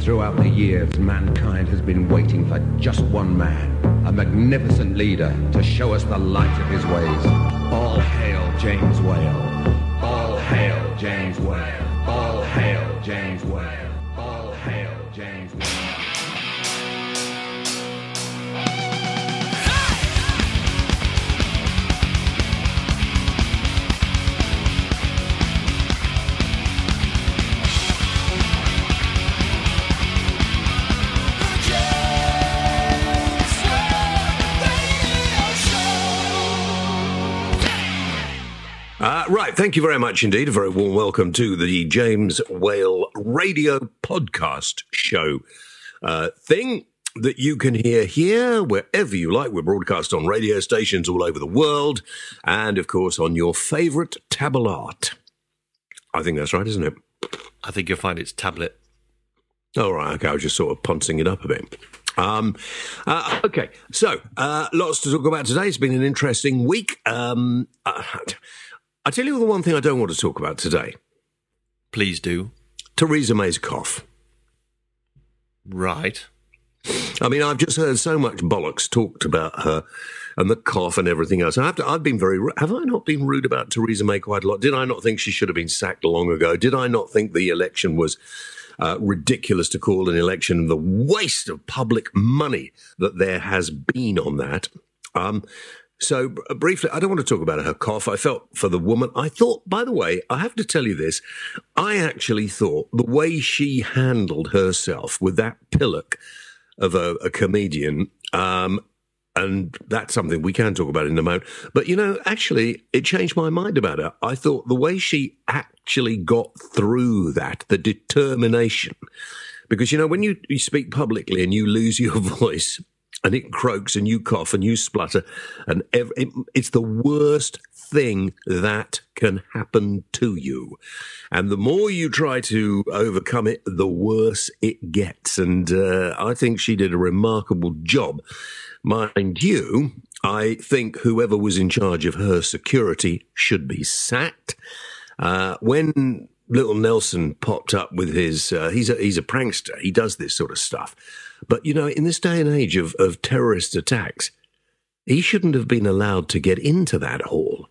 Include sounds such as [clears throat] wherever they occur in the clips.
Throughout the years, mankind has been waiting for just one man, a magnificent leader, to show us the light of his ways. All hail James Whale. All hail James Whale. All hail James Whale. Right, thank you very much indeed. A very warm welcome to the James Whale Radio Podcast Show uh, thing that you can hear here wherever you like. We're broadcast on radio stations all over the world, and of course on your favourite tablet. I think that's right, isn't it? I think you'll find it's tablet. All right, okay, I was just sort of poncing it up a bit. Um, uh, okay, so uh, lots to talk about today. It's been an interesting week. Um, uh, I tell you the one thing I don't want to talk about today Please do. Theresa May's cough. Right. I mean, I've just heard so much bollocks talked about her and the cough and everything else. I have to, I've been very, have I not been rude about Theresa May quite a lot? Did I not think she should have been sacked long ago? Did I not think the election was uh, ridiculous to call an election the waste of public money that there has been on that? Um, so b- briefly, I don't want to talk about her cough. I felt for the woman. I thought, by the way, I have to tell you this. I actually thought the way she handled herself with that pillock of a, a comedian, um, and that's something we can talk about in a moment. But you know, actually, it changed my mind about her. I thought the way she actually got through that, the determination, because you know, when you, you speak publicly and you lose your [laughs] voice, and it croaks and you cough and you splutter and it, it's the worst thing that can happen to you and the more you try to overcome it the worse it gets and uh, i think she did a remarkable job mind you i think whoever was in charge of her security should be sacked uh, when little Nelson popped up with his, uh, he's a he's a prankster. He does this sort of stuff. But you know, in this day and age of of terrorist attacks, he shouldn't have been allowed to get into that hall,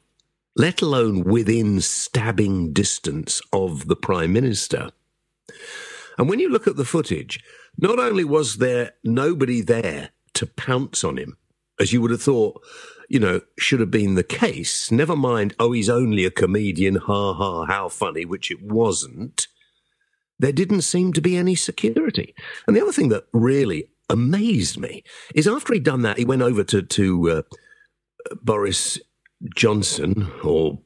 let alone within stabbing distance of the prime minister. And when you look at the footage, not only was there nobody there to pounce on him, as you would have thought, you know, should have been the case, never mind, oh, he's only a comedian, ha ha, how funny, which it wasn't, there didn't seem to be any security. And the other thing that really amazed me is after he'd done that, he went over to, to uh, Boris Johnson, or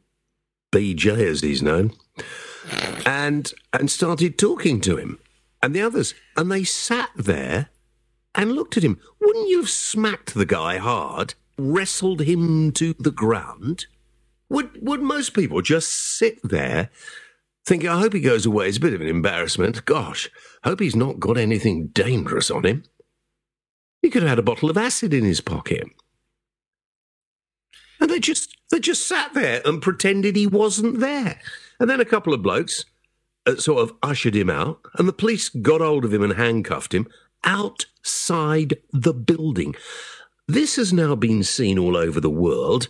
BJ as he's known, and and started talking to him and the others, and they sat there and looked at him. Wouldn't you have smacked the guy hard, wrestled him to the ground? Would would most people just sit there thinking, I hope he goes away. It's a bit of an embarrassment. Gosh, hope he's not got anything dangerous on him. He could have had a bottle of acid in his pocket. And they just they just sat there and pretended he wasn't there. And then a couple of blokes uh, sort of ushered him out, and the police got hold of him and handcuffed him outside the building. This has now been seen all over the world.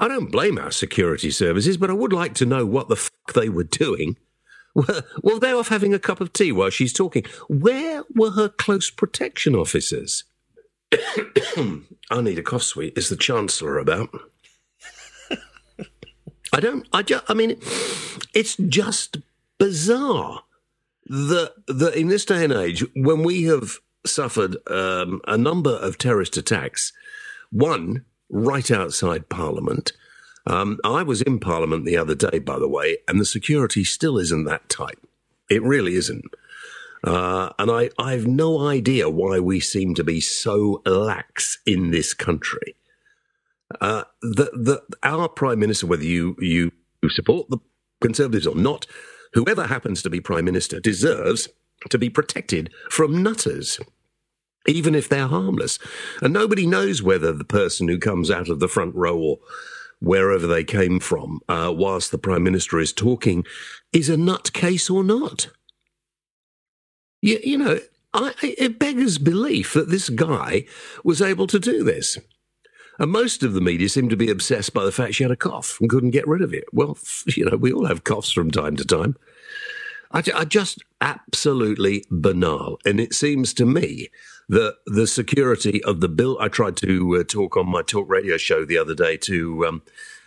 I don't blame our security services, but I would like to know what the fuck they were doing. [laughs] Well, they're off having a cup of tea while she's talking. Where were her close protection officers? [coughs] I need a cough. Is the Chancellor about? I don't. I just. I mean, it's just bizarre that that in this day and age, when we have suffered um, a number of terrorist attacks, one right outside Parliament. Um, I was in Parliament the other day, by the way, and the security still isn't that tight. It really isn't. Uh, and I, I have no idea why we seem to be so lax in this country. Uh, the, the, our Prime Minister, whether you, you support the Conservatives or not, whoever happens to be Prime Minister deserves to be protected from nutters even if they're harmless. And nobody knows whether the person who comes out of the front row or wherever they came from, uh, whilst the Prime Minister is talking, is a nutcase or not. You, you know, I, it beggars belief that this guy was able to do this. And most of the media seemed to be obsessed by the fact she had a cough and couldn't get rid of it. Well, [laughs] you know, we all have coughs from time to time. I, I just absolutely banal. And it seems to me that the security of the bill, I tried to uh, talk on my talk radio show the other day to um,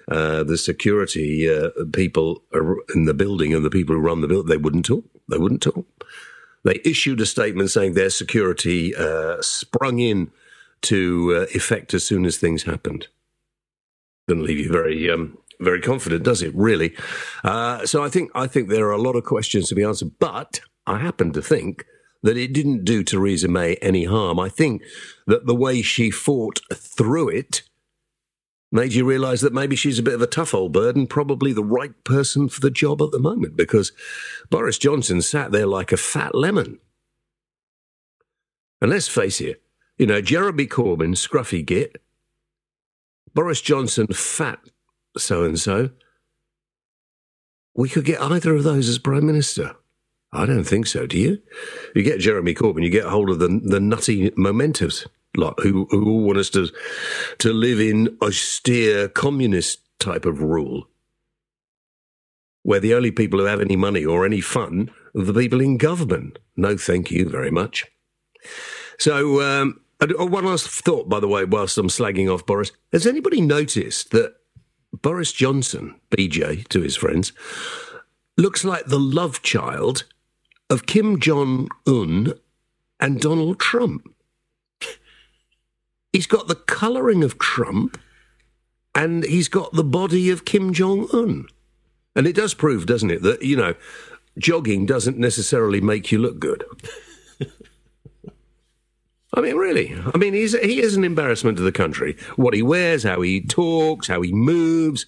uh, the security uh, people in the building and the people who run the building, they wouldn't talk. They wouldn't talk. They issued a statement saying their security uh, sprung in to uh, effect as soon as things happened. Doesn't leave you very um, very confident, does it? Really? Uh, so I think I think there are a lot of questions to be answered, but I happen to think that it didn't do Theresa May any harm. I think that the way she fought through it made you realise that maybe she's a bit of a tough old bird and probably the right person for the job at the moment because Boris Johnson sat there like a fat lemon. And let's face it, you know, Jeremy Corbyn, scruffy git, Boris Johnson, fat so and so. We could get either of those as Prime Minister. I don't think so. Do you? You get Jeremy Corbyn, you get hold of the the nutty Momentum like who who all want us to to live in austere communist type of rule, where the only people who have any money or any fun are the people in government. No, thank you very much. So, um, oh, one last thought, by the way, whilst I'm slagging off Boris. Has anybody noticed that Boris Johnson, BJ to his friends, looks like the love child of Kim Jong un and Donald Trump? He's got the colouring of Trump and he's got the body of Kim Jong un. And it does prove, doesn't it, that, you know, jogging doesn't necessarily make you look good. [laughs] I mean, really. I mean, he's he is an embarrassment to the country. What he wears, how he talks, how he moves,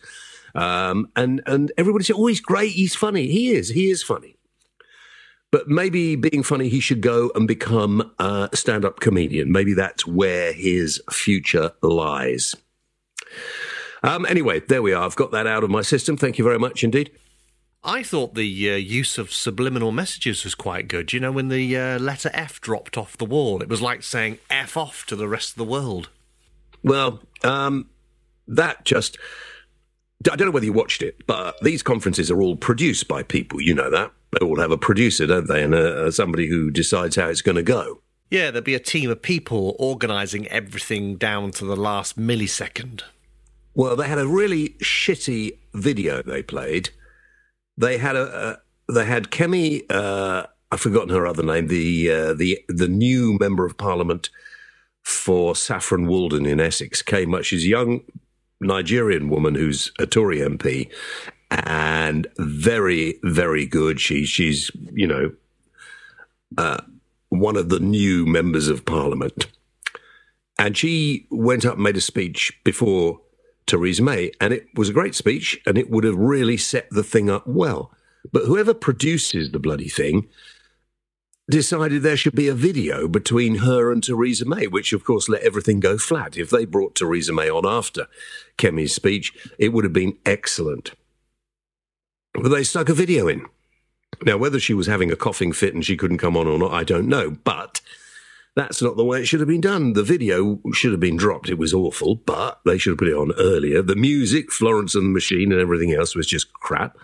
um, and and everybody says, "Oh, he's great. He's funny. He is. He is funny." But maybe being funny, he should go and become a stand-up comedian. Maybe that's where his future lies. Um, anyway, there we are. I've got that out of my system. Thank you very much indeed. I thought the uh, use of subliminal messages was quite good. You know, when the uh, letter F dropped off the wall, it was like saying F off to the rest of the world. Well, um, that just. I don't know whether you watched it, but these conferences are all produced by people. You know that. They all have a producer, don't they? And uh, somebody who decides how it's going to go. Yeah, there'd be a team of people organising everything down to the last millisecond. Well, they had a really shitty video they played they had a, a they had Kemi. Uh, I've forgotten her other name. The uh, the the new member of parliament for Saffron Walden in Essex came up. She's a young Nigerian woman who's a Tory MP and very very good. She she's you know uh, one of the new members of parliament, and she went up and made a speech before Theresa May. And it was a great speech and it would have really set the thing up well. But whoever produces the bloody thing decided there should be a video between her and Theresa May, which of course let everything go flat. If they brought Theresa May on after Kemi's speech, it would have been excellent. But they stuck a video in. Now, whether she was having a coughing fit and she couldn't come on or not, I don't know. But that's not the way it should have been done. The video should have been dropped. It was awful, but they should have put it on earlier. The music, Florence and the Machine, and everything else was just crap.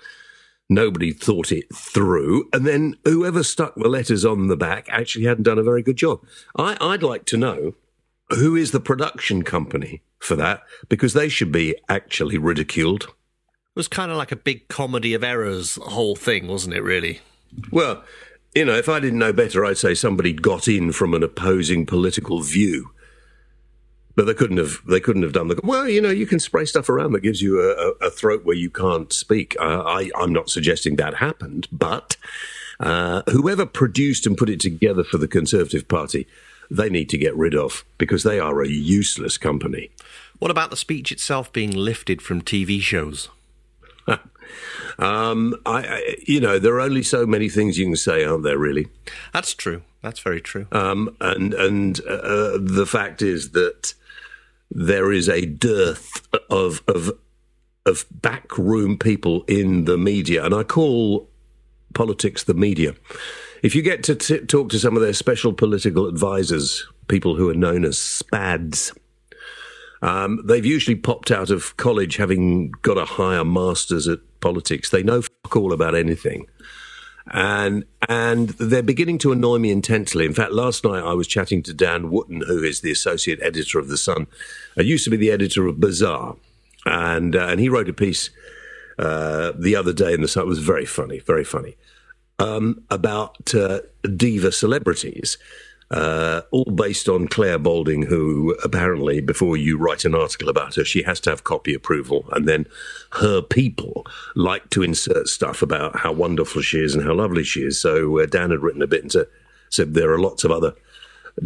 Nobody thought it through. And then whoever stuck the letters on the back actually hadn't done a very good job. I, I'd like to know who is the production company for that, because they should be actually ridiculed. It was kind of like a big comedy of errors, whole thing, wasn't it, really? Well, you know, if I didn't know better, I'd say somebody got in from an opposing political view. But they couldn't have. They couldn't have done the. Well, you know, you can spray stuff around that gives you a, a throat where you can't speak. Uh, I, I'm not suggesting that happened, but uh, whoever produced and put it together for the Conservative Party, they need to get rid of because they are a useless company. What about the speech itself being lifted from TV shows? [laughs] Um, I, I, you know, there are only so many things you can say, aren't there? Really, that's true. That's very true. Um, and and uh, the fact is that there is a dearth of of of backroom people in the media, and I call politics the media. if you get to t- talk to some of their special political advisors, people who are known as SPADs, um, they've usually popped out of college having got a higher master's at politics. They know fuck all about anything. And and they're beginning to annoy me intensely. In fact, last night I was chatting to Dan Wootton, who is the associate editor of the Sun. I used to be the editor of Bizarre, and uh, and he wrote a piece uh, the other day in the Sun. It was very funny, very funny um, about uh, diva celebrities uh, all based on Clare Balding, who apparently, before you write an article about her, she has to have copy approval. And then her people like to insert stuff about how wonderful she is and how lovely she is. So uh, Dan had written a bit and said there are lots of other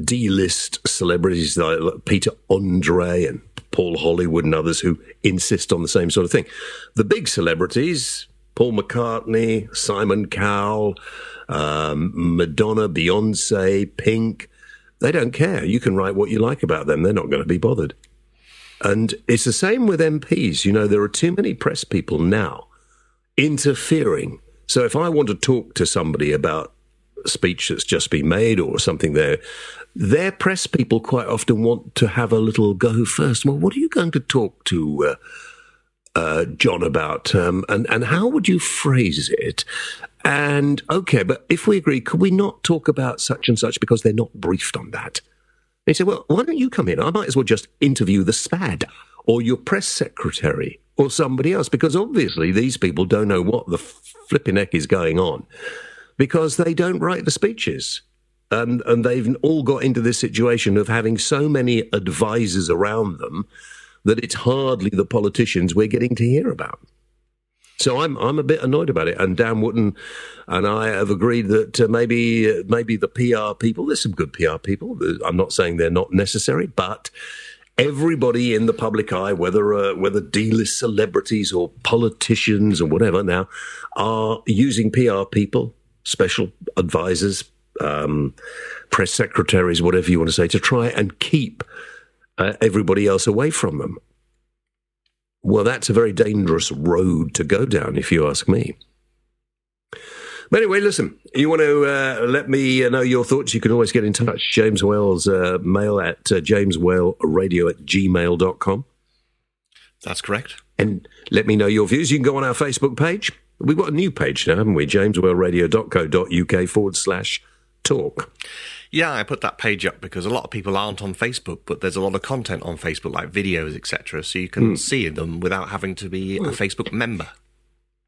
D list celebrities like Peter Andre and Paul Hollywood and others who insist on the same sort of thing. The big celebrities, Paul McCartney, Simon Cowell, um, Madonna, Beyonce, Pink. They don't care. You can write what you like about them. They're not going to be bothered. And it's the same with MPs. You know, there are too many press people now interfering. So if I want to talk to somebody about a speech that's just been made or something there, their press people quite often want to have a little go first. Well, what are you going to talk to uh, uh, John about, um, and and how would you phrase it? And okay, but if we agree, could we not talk about such and such because they're not briefed on that? He said, well, why don't you come in? I might as well just interview the SPAD or your press secretary or somebody else because obviously these people don't know what the flipping heck is going on because they don't write the speeches. And, and they've all got into this situation of having so many advisors around them that it's hardly the politicians we're getting to hear about. So I'm I'm a bit annoyed about it. And Dan Wootton and I have agreed that uh, maybe uh, maybe the PR people. There's some good PR people. I'm not saying they're not necessary, but everybody in the public eye, whether uh, whether D-list celebrities or politicians or whatever, now are using PR people, special advisors, um, press secretaries, whatever you want to say, to try and keep uh, everybody else away from them. Well, that's a very dangerous road to go down, if you ask me. But anyway, listen, you want to uh, let me uh, know your thoughts, you can always get in touch. James Whale's uh, mail at uh, jameswhaleradio at gmail.com. That's correct. And let me know your views. You can go on our Facebook page. We've got a new page now, haven't we? jameswhaleradio.co.uk forward slash talk. Yeah, I put that page up because a lot of people aren't on Facebook, but there's a lot of content on Facebook, like videos, etc. So you can mm. see them without having to be a Facebook member.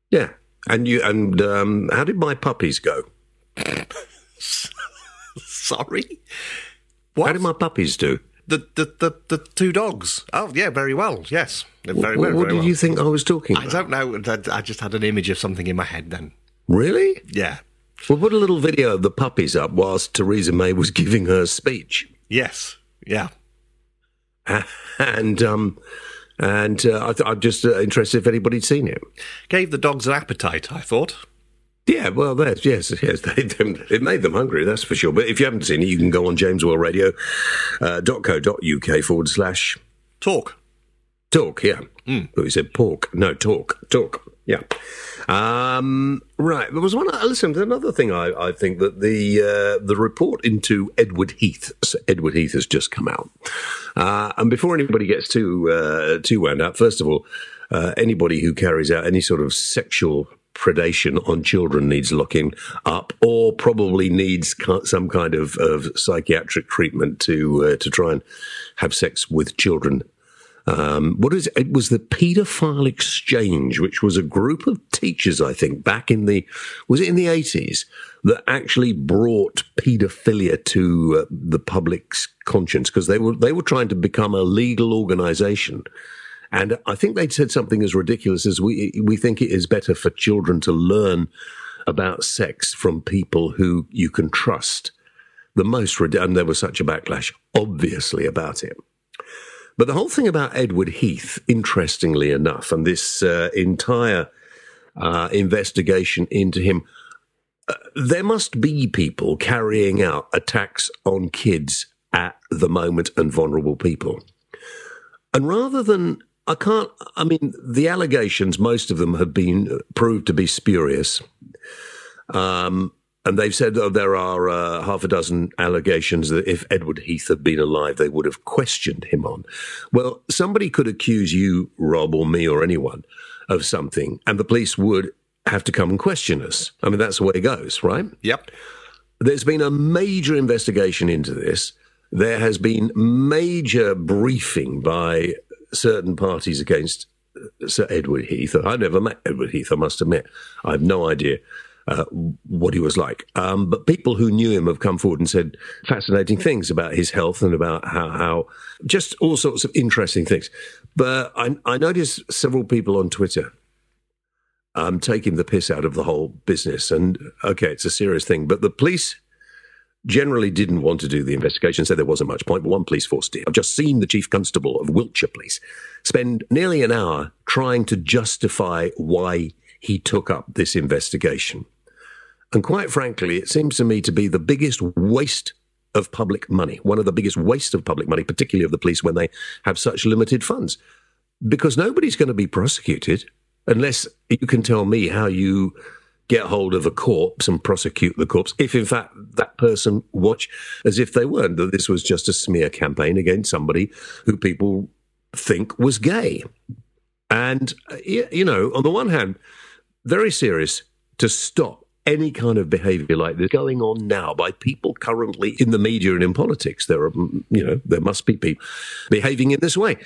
Yeah, and you and um, how did my puppies go? [laughs] Sorry, what? How did my puppies do? The, the the the two dogs. Oh yeah, very well. Yes, very well. What did well. you think I was talking? I don't know. I just had an image of something in my head then. Really? Yeah. We'll put a little video of the puppies up whilst Theresa May was giving her speech. Yes. Yeah. [laughs] And um, and uh, I am just uh, interested if anybody'd seen it. Gave the dogs an appetite, I thought. Yeah, well, that's yes, yes. [laughs] They, it made them hungry, that's for sure. But if you haven't seen it, you can go on jameswhaleradio.co.uk uh, forward slash talk. Talk, yeah. Mm. But we said pork. No, talk. Talk. Yeah. Um, right. There was one. Uh, listen, another thing. I, I think that the uh, the report into Edward Heath. So Edward Heath has just come out, uh, and before anybody gets too uh, too wound up, first of all, uh, anybody who carries out any sort of sexual predation on children needs locking up, or probably needs some kind of, of psychiatric treatment to uh, to try and have sex with children um, what is it? Was the Paedophile Exchange, which was a group of teachers, I think, back in the was it in the eighties that actually brought paedophilia to uh, the public's conscience because they were they were trying to become a legal organisation. And I think they said something as ridiculous as we we think it is better for children to learn about sex from people who you can trust. The most, and there was such a backlash, obviously, about it. But the whole thing about Edward Heath, interestingly enough, and this uh, entire uh, investigation into him, uh, there must be people carrying out attacks on kids at the moment and vulnerable people. And rather than, I can't, I mean, the allegations, most of them have been proved to be spurious. Um, And they've said that there are uh, half a dozen allegations that if Edward Heath had been alive, they would have questioned him on. Well, somebody could accuse you, Rob, or me, or anyone of something, and the police would have to come and question us. I mean, that's the way it goes, right? Yep. There's been a major investigation into this. There has been major briefing by certain parties against uh, Sir Edward Heath. I've never met Edward Heath, I must admit. I have no idea uh, what he was like. Um, but people who knew him have come forward and said fascinating things about his health and about how, how just all sorts of interesting things. But I, I noticed several people on Twitter um, taking the piss out of the whole business. And okay, it's a serious thing, but the police generally didn't want to do the investigation, said there wasn't much point, but one police force did. I've just seen the chief constable of Wiltshire Police spend nearly an hour trying to justify why he took up this investigation. And quite frankly, it seems to me to be the biggest waste of public money, one of the biggest wastes of public money, particularly of the police when they have such limited funds. Because nobody's going to be prosecuted unless you can tell me how you get hold of a corpse and prosecute the corpse, if in fact that person watch as if they weren't, that this was just a smear campaign against somebody who people think was gay. And, you know, on the one hand, very serious to stop any kind of behavior like this going on now by people currently in the media and in politics. There are, you know, there must be people behaving in this way.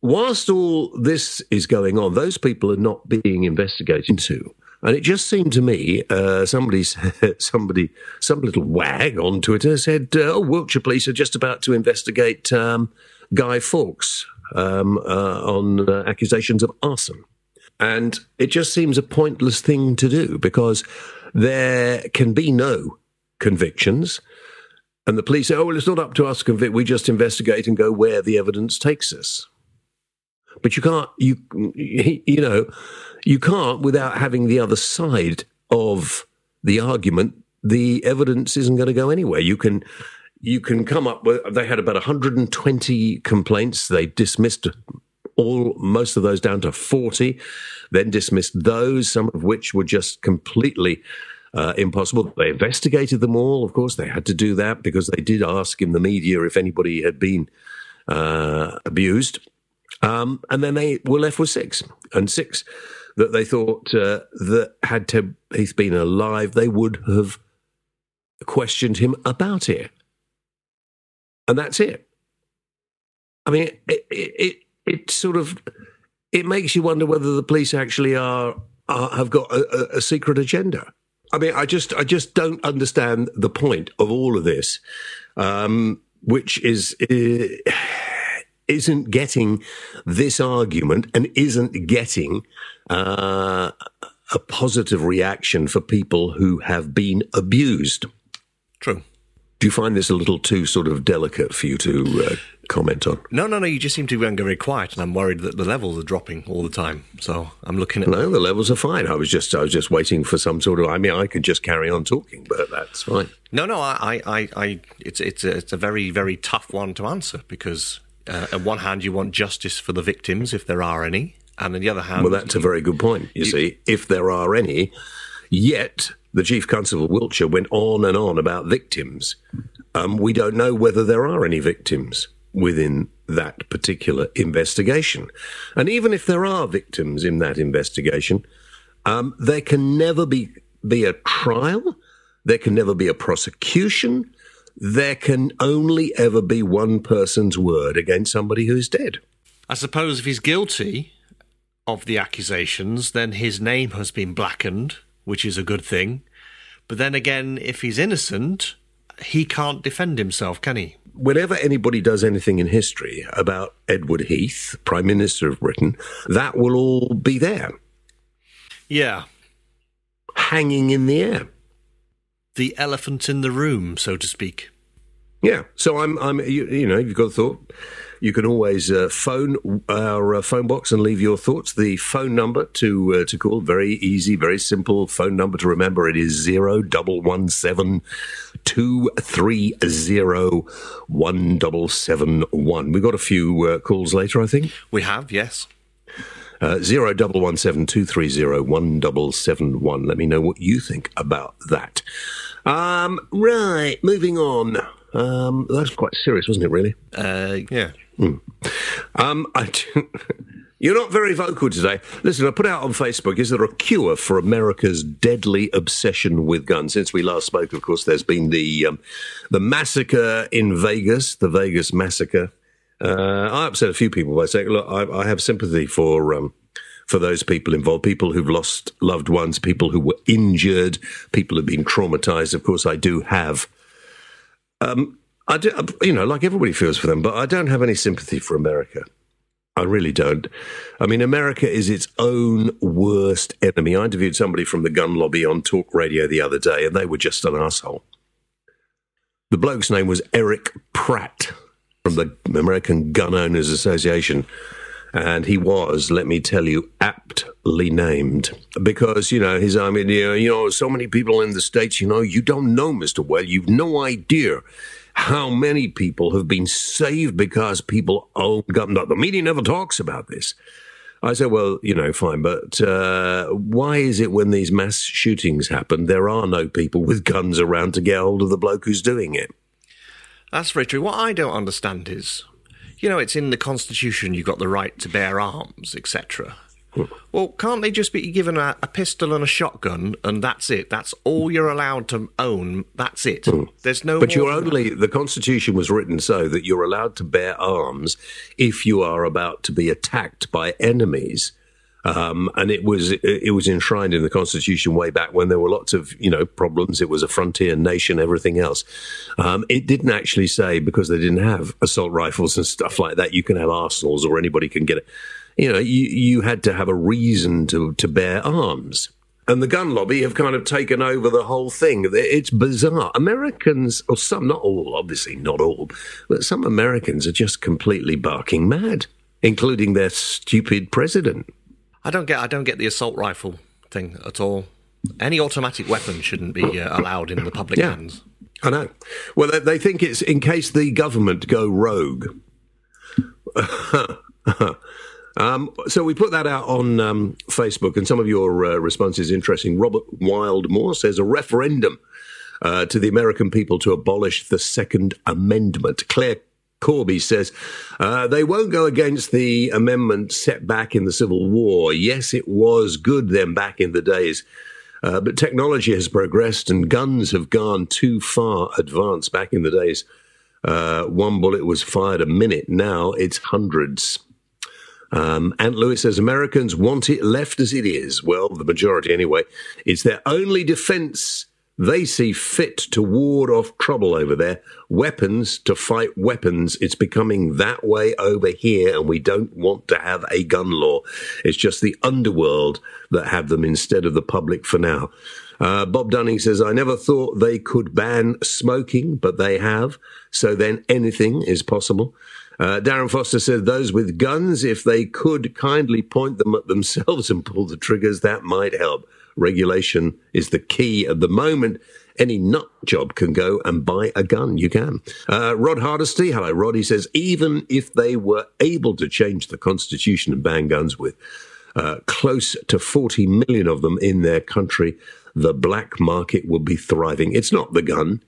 Whilst all this is going on, those people are not being investigated into. And it just seemed to me, uh, somebody, [laughs] somebody, some little wag on Twitter said, uh, "Oh, Wiltshire Police are just about to investigate um, Guy Fawkes um, uh, on uh, accusations of arson." And it just seems a pointless thing to do because there can be no convictions. And the police say, oh, well, it's not up to us to convict. We just investigate and go where the evidence takes us. But you can't, you, [laughs] you know, you can't without having the other side of the argument. The evidence isn't going to go anywhere. You can, you can come up with, they had about 120 complaints. They dismissed all most of those down to 40, then dismissed those, some of which were just completely uh, impossible. They investigated them all. Of course, they had to do that because they did ask in the media if anybody had been uh, abused. Um, and then they were left with six, and six that they thought uh, that had Ted Heath been alive, they would have questioned him about it. And that's it. I mean, it, it, it it sort of it makes you wonder whether the police actually are, are have got a, a, secret agenda. I mean, I just I just don't understand the point of all of this, um, which is. Uh, isn't getting this argument and isn't getting uh, a positive reaction for people who have been abused. True. Do you find this a little too sort of delicate for you to uh, comment on? No, no, no. You just seem to be very quiet, and I'm worried that the levels are dropping all the time. So I'm looking at. No, the levels are fine. I was just, I was just waiting for some sort of. I mean, I could just carry on talking, but that's fine. No, no. I, I, I it's, it's, a, it's a very, very tough one to answer because, uh, on one hand, you want justice for the victims if there are any, and on the other hand, well, that's a very good point. You, you see, if there are any, yet the chief constable of Wiltshire went on and on about victims. Um, we don't know whether there are any victims within that particular investigation. And even if there are victims in that investigation, um, there can never be, be a trial, there can never be a prosecution, there can only ever be one person's word against somebody who's dead. I suppose if he's guilty of the accusations, then his name has been blackened, which is a good thing. But then again, if he's innocent, he can't defend himself, can he? whenever anybody does anything in history about Edward Heath, Prime Minister of Britain, that will all be there. Yeah. Hanging in the air. The elephant in the room, so to speak. Yeah. So I'm, I'm, you, you know, you've got a thought. You can always uh, phone our uh, phone box and leave your thoughts. The phone number to uh, to call very easy, very simple phone number to remember. It is zero double one seven two three zero one double seven one. We've got a few uh, calls later, I think. We have, yes. Uh, zero double one seven two three zero one double seven one. Let me know what you think about that. Um, right, moving on. Um, that was quite serious, wasn't it? Really? Uh, yeah. Um, I. [laughs] You're not very vocal today. Listen, I put out on Facebook, is there a cure for America's deadly obsession with guns? Since we last spoke, of course, there's been the um, the massacre in Vegas, the Vegas massacre. Uh, I upset a few people by saying, look, I, I have sympathy for um, for those people involved, people who've lost loved ones, people who were injured, people who've been traumatized. Of course, I do have. Um, I do, you know, like everybody feels for them, but I don't have any sympathy for America. I really don't. I mean, America is its own worst enemy. I interviewed somebody from the gun lobby on talk radio the other day, and they were just an asshole. The bloke's name was Eric Pratt from the American Gun Owners Association. And he was, let me tell you, aptly named because you know his. I mean, you know, you know, so many people in the states. You know, you don't know, Mister Well. You've no idea how many people have been saved because people own gun. The media never talks about this. I said, well, you know, fine, but uh, why is it when these mass shootings happen, there are no people with guns around to get hold of the bloke who's doing it? That's very true. What I don't understand is, you know, it's in the Constitution you've got the right to bear arms, etc. Well, can't they just be given a, a, pistol and a shotgun, and that's it? That's all you're allowed to own. That's it. Mm. There's no. But you're only the Constitution was written so that you're allowed to bear arms if you are about to be attacked by enemies. Um, and it was it was enshrined in the Constitution way back when there were lots of you know problems. It was a frontier nation, everything else. Um, it didn't actually say because they didn't have assault rifles and stuff like that. You can have arsenals, or anybody can get it you know, you, you had to have a reason to, to bear arms. And the gun lobby have kind of taken over the whole thing. It's bizarre. Americans, or some, not all, obviously not all, but some Americans are just completely barking mad, including their stupid president. I don't get. I don't get the assault rifle thing at all. Any automatic weapon shouldn't be uh, allowed in the public yeah, hands. I know. Well, they, they think it's in case the government go rogue. [laughs] Um, so we put that out on um, Facebook, and some of your uh, responses interesting. Robert Wildmore says a referendum uh, to the American people to abolish the Second Amendment. Claire Corby says uh, they won't go against the amendment set back in the Civil War. Yes, it was good then back in the days. Uh, but technology has progressed and guns have gone too far advanced back in the days. Uh, one bullet was fired a minute. Now it's hundreds. Um, Ant Lewis says Americans want it left as it is. Well, the majority anyway. It's their only defense. They see fit to ward off trouble over there. Weapons to fight weapons. It's becoming that way over here, and we don't want to have a gun law. It's just the underworld that have them instead of the public for now. Uh, Bob Dunning says, I never thought they could ban smoking, but they have. So then anything is possible. Uh, Darren Foster said those with guns, if they could kindly point them at themselves and pull the triggers, that might help. Regulation is the key at the moment. Any nut job can go and buy a gun. You can. Uh, Rod Hardesty, hello, Rod. He says even if they were able to change the constitution and ban guns with uh, close to 40 million of them in their country, the black market would be thriving. It's not the gun.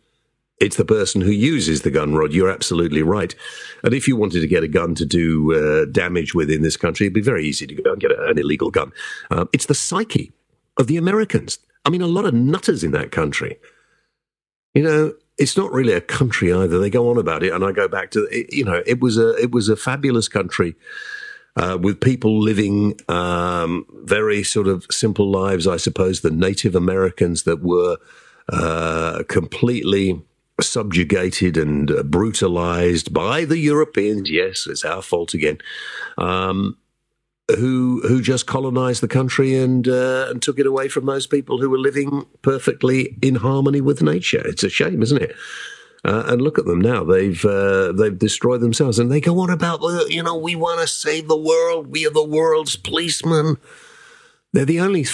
It's the person who uses the gun, Rod. You're absolutely right. And if you wanted to get a gun to do uh, damage with in this country, it'd be very easy to go and get an illegal gun. Um, it's the psyche of the Americans. I mean, a lot of nutters in that country. You know, it's not really a country either. They go on about it, and I go back to you know, it was a it was a fabulous country. Uh, with people living um, very sort of simple lives, I suppose. The Native Americans that were uh, completely subjugated and uh, brutalized by the Europeans. Yes, it's our fault again. Um, who who just colonized the country and uh, and took it away from those people who were living perfectly in harmony with nature. It's a shame, isn't it? Uh, and look at them now; they've uh, they've destroyed themselves, and they go on about you know we want to save the world. We are the world's policemen. They're the only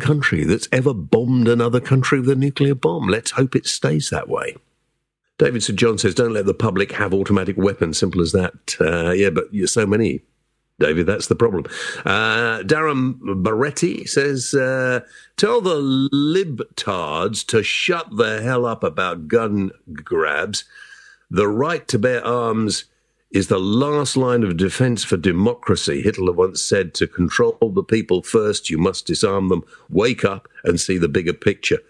country that's ever bombed another country with a nuclear bomb. Let's hope it stays that way. David St. John says, don't let the public have automatic weapons. Simple as that. Uh, yeah, but so many David. That's the problem. Uh, Darren Baretti says, uh, "Tell the libtards to shut the hell up about gun grabs. The right to bear arms." Is the last line of defense for democracy. Hitler once said, To control the people first, you must disarm them. Wake up and see the bigger picture.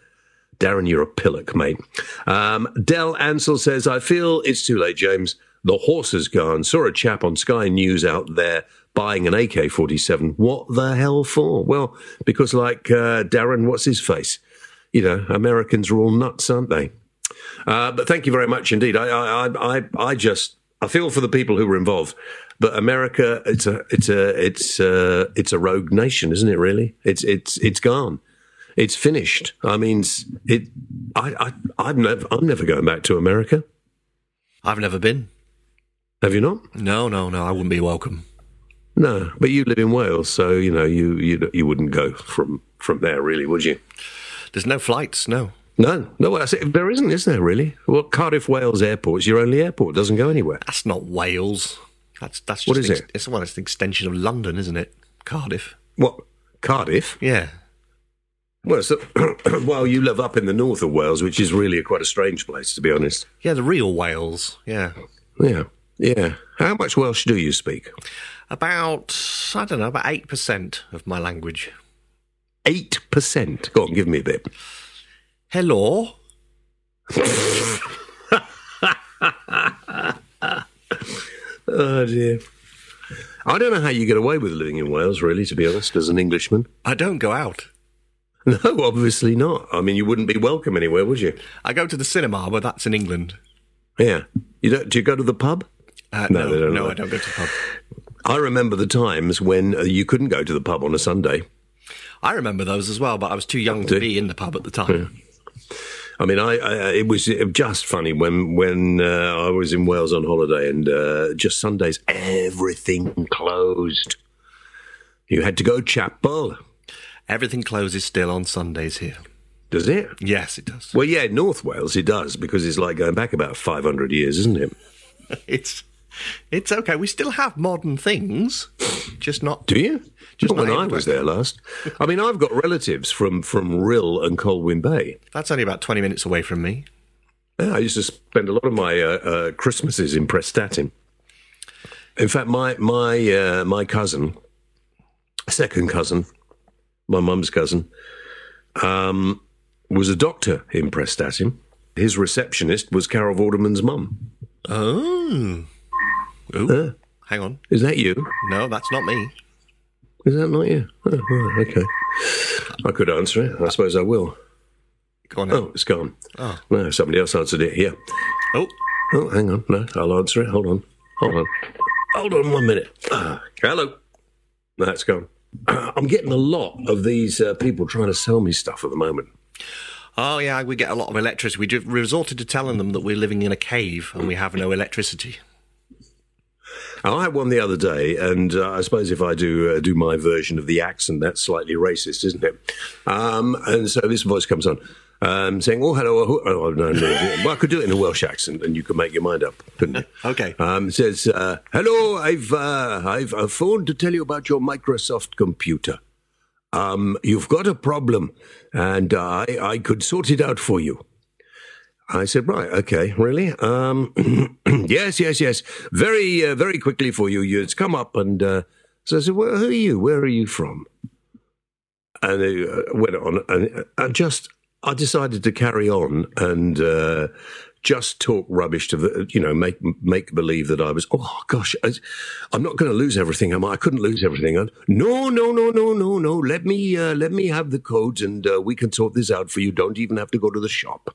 Darren, you're a pillock, mate. Um, Dell Ansell says, I feel it's too late, James. The horse has gone. Saw a chap on Sky News out there buying an AK 47. What the hell for? Well, because, like uh, Darren, what's his face? You know, Americans are all nuts, aren't they? Uh, but thank you very much indeed. I, I, I, I just I feel for the people who were involved. But America, it's a, it's a, it's a, it's a rogue nation, isn't it? Really, it's, it's, it's gone. It's finished. I mean, it. I, I, I'm never, I'm never going back to America. I've never been. Have you not? No, no, no. I wouldn't be welcome. No, but you live in Wales, so you know you you you wouldn't go from from there, really, would you? There's no flights. No. No, no, there isn't, is there really? Well, Cardiff Wales Airport is your only airport; it doesn't go anywhere. That's not Wales. That's that's just What is ex- it? It's well, it's an extension of London, isn't it? Cardiff. What Cardiff? Yeah. Well, so, [clears throat] well, you live up in the north of Wales, which is really quite a strange place, to be honest. Yeah, the real Wales. Yeah. Yeah, yeah. How much Welsh do you speak? About I don't know, about eight percent of my language. Eight percent. Go on, give me a bit. Hello. [laughs] Oh dear. I don't know how you get away with living in Wales, really, to be honest, as an Englishman. I don't go out. [laughs] No, obviously not. I mean, you wouldn't be welcome anywhere, would you? I go to the cinema, but that's in England. Yeah. You don't? Do you go to the pub? Uh, No, no, no, I don't go to the pub. I remember the times when uh, you couldn't go to the pub on a Sunday. I remember those as well, but I was too young to be in the pub at the time. I mean, I, I it was just funny when when uh, I was in Wales on holiday and uh, just Sundays everything closed. You had to go chapel. Everything closes still on Sundays here. Does it? Yes, it does. Well, yeah, North Wales it does because it's like going back about five hundred years, isn't it? [laughs] It's it's okay. We still have modern things, just not. Do you? Just Not when not I was there last. I mean, I've got relatives from from Rhyl and Colwyn Bay. That's only about twenty minutes away from me. Yeah, I used to spend a lot of my uh, uh, Christmases in Prestatyn. In fact, my my uh, my cousin, second cousin, my mum's cousin, um, was a doctor in Prestatyn. His receptionist was Carol Vorderman's mum. Oh, Ooh. hang on. Is that you? No, that's not me. Is that not you? Oh, right, okay. I could answer it. I suppose I will. Go on. Oh, it's gone. Oh. No, somebody else answered it here. oh, Oh, hang on. No, I'll answer it. Hold on. Hold on. Hold on one minute. Ah, hello. No, it's gone. Ah, [clears throat] I'm getting a lot of these uh, people trying to sell me stuff at the moment. oh, yeah. We get a lot of electricity. We just resorted to telling them that we're living in a cave and we have no electricity. I had one the other day, and uh, I suppose if I do uh, do my version of the accent, that's slightly racist, isn't it? Um, and so this voice comes on, um, saying, "Oh, hello." Oh, oh, no, no. Well, I could do it in a Welsh accent, and you could make your mind up, couldn't you? [laughs] Okay. Um, says, uh, "Hello, I've uh, I've uh, phoned to tell you about your Microsoft computer. Um, you've got a problem, and uh, I I could sort it out for you." I said, right, okay, really? Um, [clears throat] yes, yes, yes. Very, uh, very quickly for you. It's come up, and uh, so I said, well, who are you? Where are you from? And it uh, went on, and I just, I decided to carry on and uh, just talk rubbish to the, you know, make make believe that I was. Oh gosh, I, I'm not going to lose everything, am I? I couldn't lose everything. And, no, no, no, no, no, no. Let me, uh, let me have the codes, and uh, we can sort this out for you. Don't even have to go to the shop.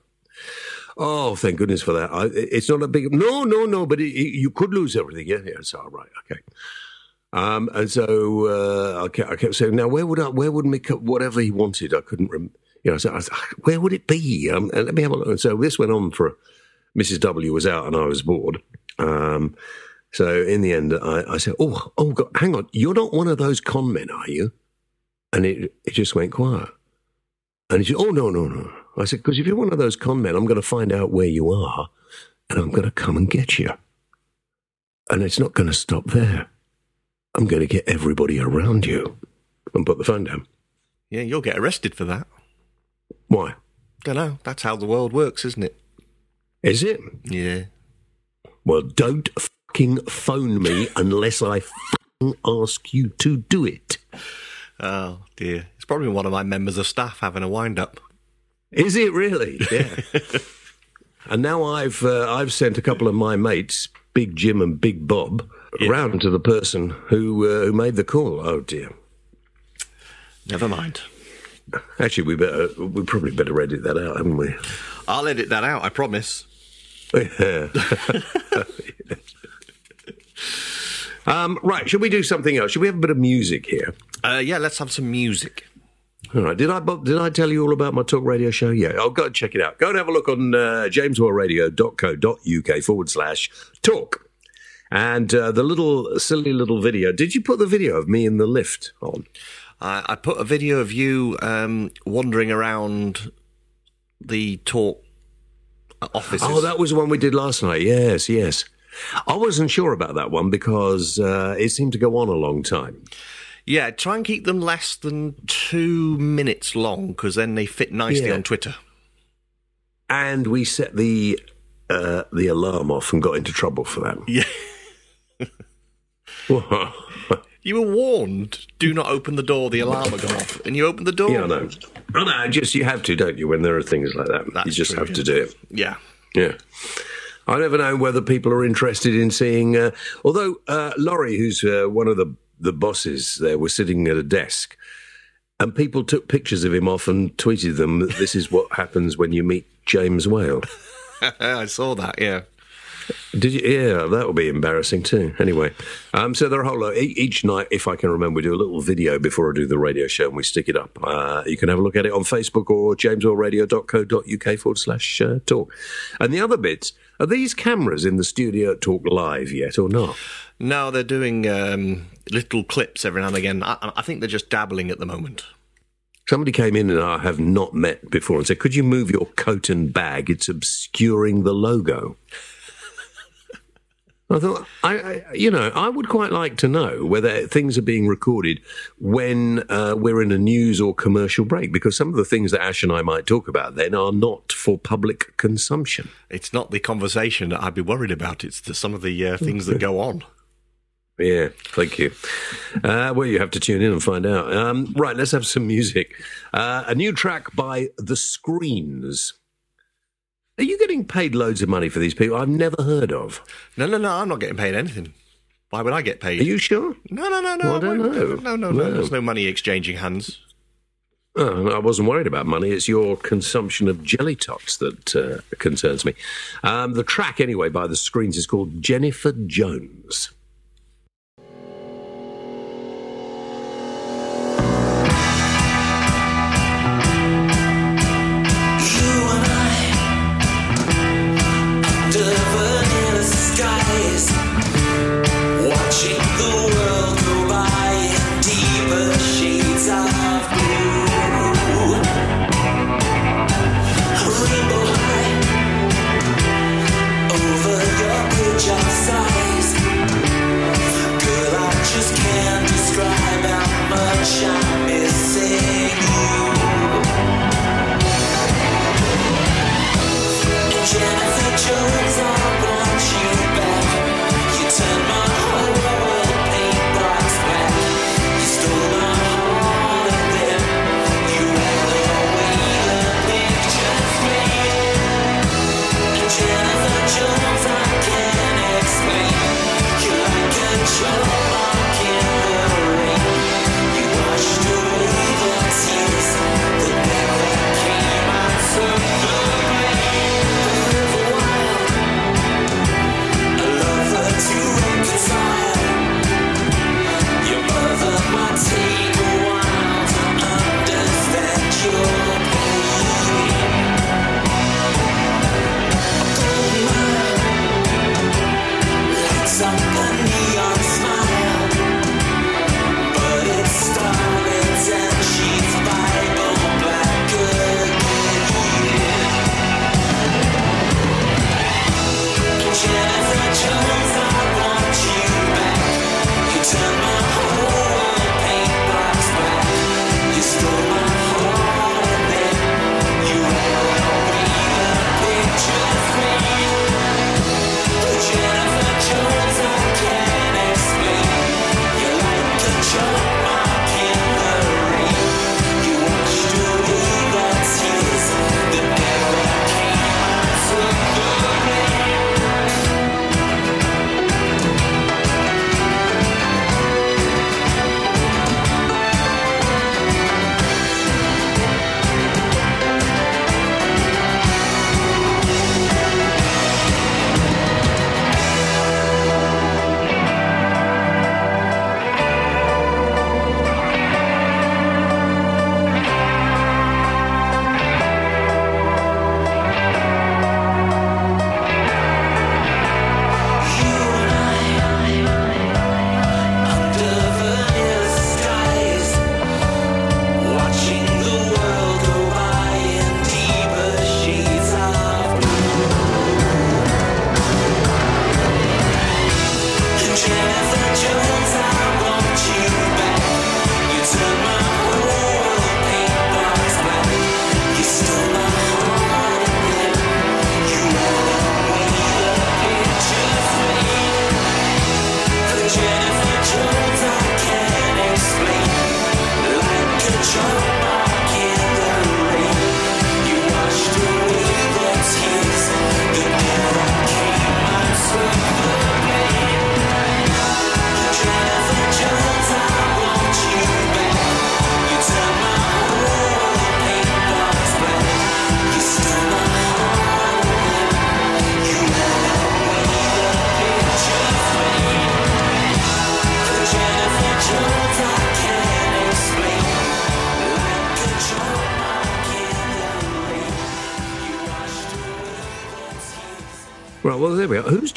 Oh, thank goodness for that. I, it's not a big. No, no, no. But it, it- you could lose everything. Yeah, yeah. It's all right. Okay. Um, and so uh, I, kept, I kept saying, now where would I? Where would Mick? Whatever he wanted, I couldn't. Rem- you know, so I was, "Ah, where would it be? Um, and let me have a look. And so this went on for. Mrs. W was out, and I was bored. Um, so in the end, I, I said, "Oh, oh, God, hang on. You're not one of those con men, are you?" And it it just went quiet. And he said, Oh, no, no, no. I said, Because if you're one of those con men, I'm going to find out where you are and I'm going to come and get you. And it's not going to stop there. I'm going to get everybody around you and put the phone down. Yeah, you'll get arrested for that. Why? Don't know. That's how the world works, isn't it? Is it? Yeah. Well, don't fucking phone me unless I fucking ask you to do it. Oh dear. It's probably one of my members of staff having a wind up. Is it really? Yeah. [laughs] and now I've uh, I've sent a couple of my mates, Big Jim and Big Bob, Yeah. round to the person who uh, who made the call. Oh dear. Never mind. Actually, we better we probably better edit that out, haven't we? I'll edit that out, I promise. [laughs] Yeah. [laughs] um, right. Should we do something else? Should we have a bit of music here? Uh, yeah, let's have some music. All right. Did I did I tell you all about my talk radio show? Yeah. Oh, go and check it out. Go and have a look on uh, jameswhaleradio.co.uk forward slash talk. And uh, the little silly little video. Did you put the video of me in the lift on? I, I put a video of you um, wandering around the talk offices. Oh, that was the one we did last night. Yes, yes. I wasn't sure about that one because uh, it seemed to go on a long time. Yeah, try and keep them less than two minutes long because then they fit nicely Yeah. on Twitter. And we set the uh, the alarm off and got into trouble for that. Yeah. [laughs] You were warned, do not open the door, the alarm will go off. And you opened the door. Yeah, I know. I know. Just you have to, don't you? When there are things like that, That's you just true, have yeah. to do it. Yeah. Yeah. I never know whether people are interested in seeing. Uh, although uh, Laurie, who's uh, one of the the bosses there, were sitting at a desk, and people took pictures of him off and tweeted them. that This is what happens when you meet James Whale. [laughs] I saw that, yeah. Did you? Yeah, that will be embarrassing too. Anyway, um, so there are a whole lot. Each night, if I can remember, we do a little video before I do the radio show and we stick it up. Uh, you can have a look at it on Facebook or jameswhaleradio.co.uk forward slash uh, talk. And the other bits are these cameras in the studio at Talk Live yet or not? No, they're doing um, little clips every now and again. I, I think they're just dabbling at the moment. Somebody came in and I have not met before and said, "Could you move your coat and bag? It's obscuring the logo." [laughs] I thought, I, I, you know, I would quite like to know whether things are being recorded when uh, we're in a news or commercial break, because some of the things that Ash and I might talk about then are not for public consumption. It's not the conversation that I'd be worried about. It's the, some of the uh, things that go on. Yeah, thank you. Uh, well, you have to tune in and find out. Um, right, let's have some music. Uh, a new track by The Screens. Are you getting paid loads of money for these people I've never heard of? No, no, no. I'm not getting paid anything. Why would I get paid? Are you sure? No, no, no, no. Well, I don't know. No, no, no. No. There's no money exchanging hands. Oh, I wasn't worried about money. It's your consumption of jelly tots that uh, concerns me. Um, the track, anyway, by The Screens is called Jennifer Jones.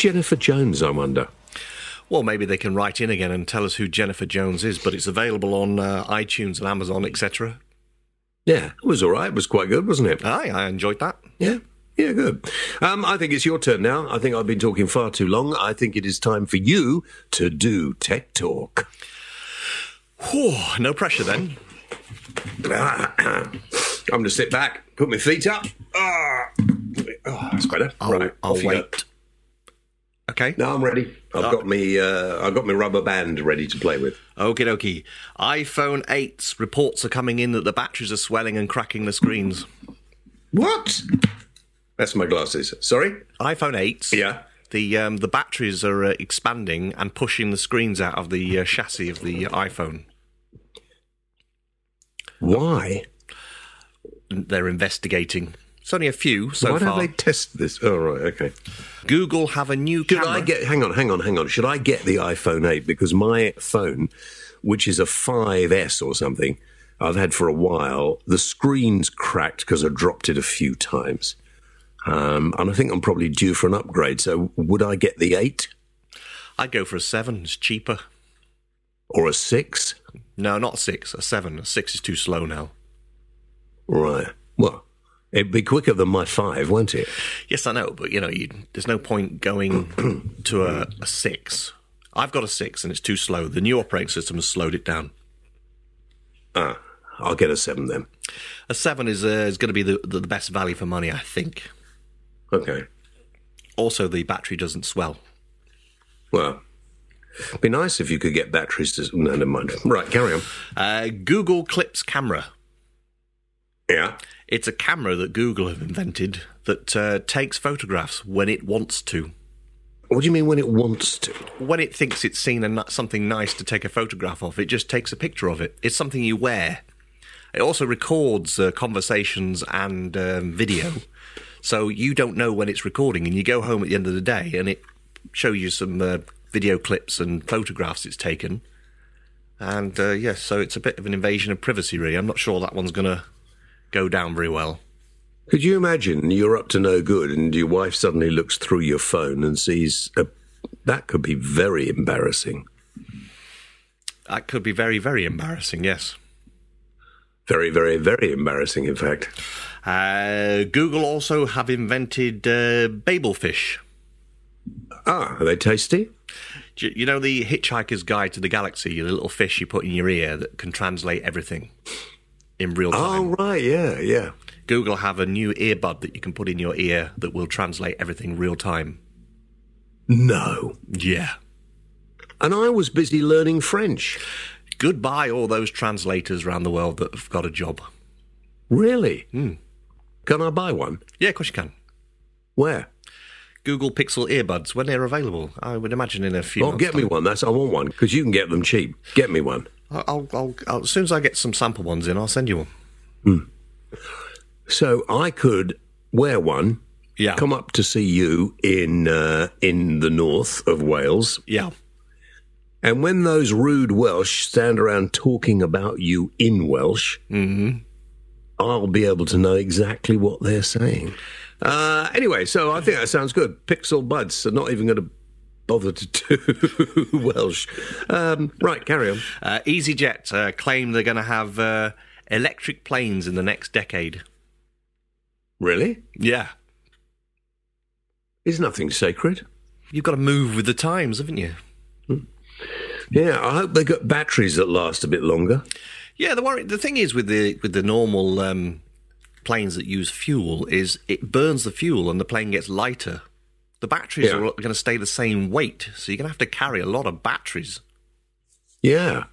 Jennifer Jones, I wonder? Well, maybe they can write in again and tell us who Jennifer Jones is, but it's available on uh, iTunes and Amazon, etc. Yeah, it was all right. It was quite good, wasn't it? Aye, I enjoyed that. Yeah. Yeah, good. Um, I think it's your turn now. I think I've been talking far too long. I think it is time for you to do Tech Talk. Whew, no pressure then. [coughs] I'm going to sit back, put my feet up. Ah, oh, that's better. I'll, right, I'll wait. Okay. No, I'm ready. I've got me. Uh, I've got my rubber band ready to play with. Okie dokie. iPhone 8's reports are coming in that the batteries are swelling and cracking the screens. What? That's my glasses. Sorry. iPhone 8's. Yeah. The um, the batteries are uh, expanding and pushing the screens out of the uh, chassis of the iPhone. Why? They're investigating. It's only a few so Why far. don't they test this? Oh, right. Okay. Google have a new Should camera. I get? Hang on, hang on, hang on. Should I get the iPhone 8 because my phone, which is a 5S or something, I've had for a while. The screen's cracked because I dropped it a few times, um, and I think I'm probably due for an upgrade. So, would I get the 8 I'd go for a seven. It's cheaper. or a 6? No, not a six. A seven. A six is too slow now. Right. Well, it'd be quicker than my 5, won't it? Yes, I know, but you know, you, there's no point going [clears throat] to a, a six. I've got a six, and it's too slow. The new operating system has slowed it down. Ah, I'll get a 7 then. A seven is uh, is going to be the, the best value for money, I think. Okay. Also, the battery doesn't swell. Well, it'd be nice if you could get batteries to. No, never mind. Right, carry on. Uh, Google Clips camera. Yeah. It's a camera that Google have invented that uh, takes photographs when it wants to. What do you mean when it wants to? When it thinks it's seen something nice to take a photograph of, it just takes a picture of it. It's something you wear. It also records uh, conversations and um, video, so you don't know when it's recording, and you go home at the end of the day, and it shows you some uh, video clips and photographs it's taken. And uh, yes, so it's a bit of an invasion of privacy, really. I'm not sure that one's going to go down very well. Could you imagine you're up to no good and your wife suddenly looks through your phone and sees a. That could be very embarrassing. That could be very, very embarrassing. Yes. Very, very, very embarrassing, in fact. Uh, Google also have invented uh, Babel fish. Ah, are they tasty? You you know the Hitchhiker's Guide to the Galaxy, the little fish you put in your ear that can translate everything in real time. Oh, right, yeah, yeah. Google have a new earbud that you can put in your ear that will translate everything real time. No. Yeah. And I was busy learning French. Goodbye, all those translators around the world that have got a job. Really? Hmm. Can I buy one? Yeah, of course you can. Where? Google Pixel earbuds when they're available. I would imagine in a few. Oh, months' get me one. That's I want one because you can get them cheap. Get me one. I'll, I'll, I'll, as soon as I get some sample ones in, I'll send you one. So I could wear one, Yeah. come up to see you in uh, in the north of Wales, Yeah. and when those rude Welsh stand around talking about you in Welsh, I'll be able to know exactly what they're saying. Uh, anyway, so I think that sounds good. Pixel buds are not even going to bother to do [laughs] Welsh. Um, right, carry on. Uh, EasyJet uh, claim they're going to have uh, electric planes in the next decade. Really? Yeah. Is nothing sacred? You've got to move with the times, haven't you? Yeah, I hope they've got batteries that last a bit longer. Yeah, the worry, the thing is with the with the normal um, planes that use fuel is it burns the fuel and the plane gets lighter. The batteries Yeah. are going to stay the same weight, so you're going to have to carry a lot of batteries. Yeah.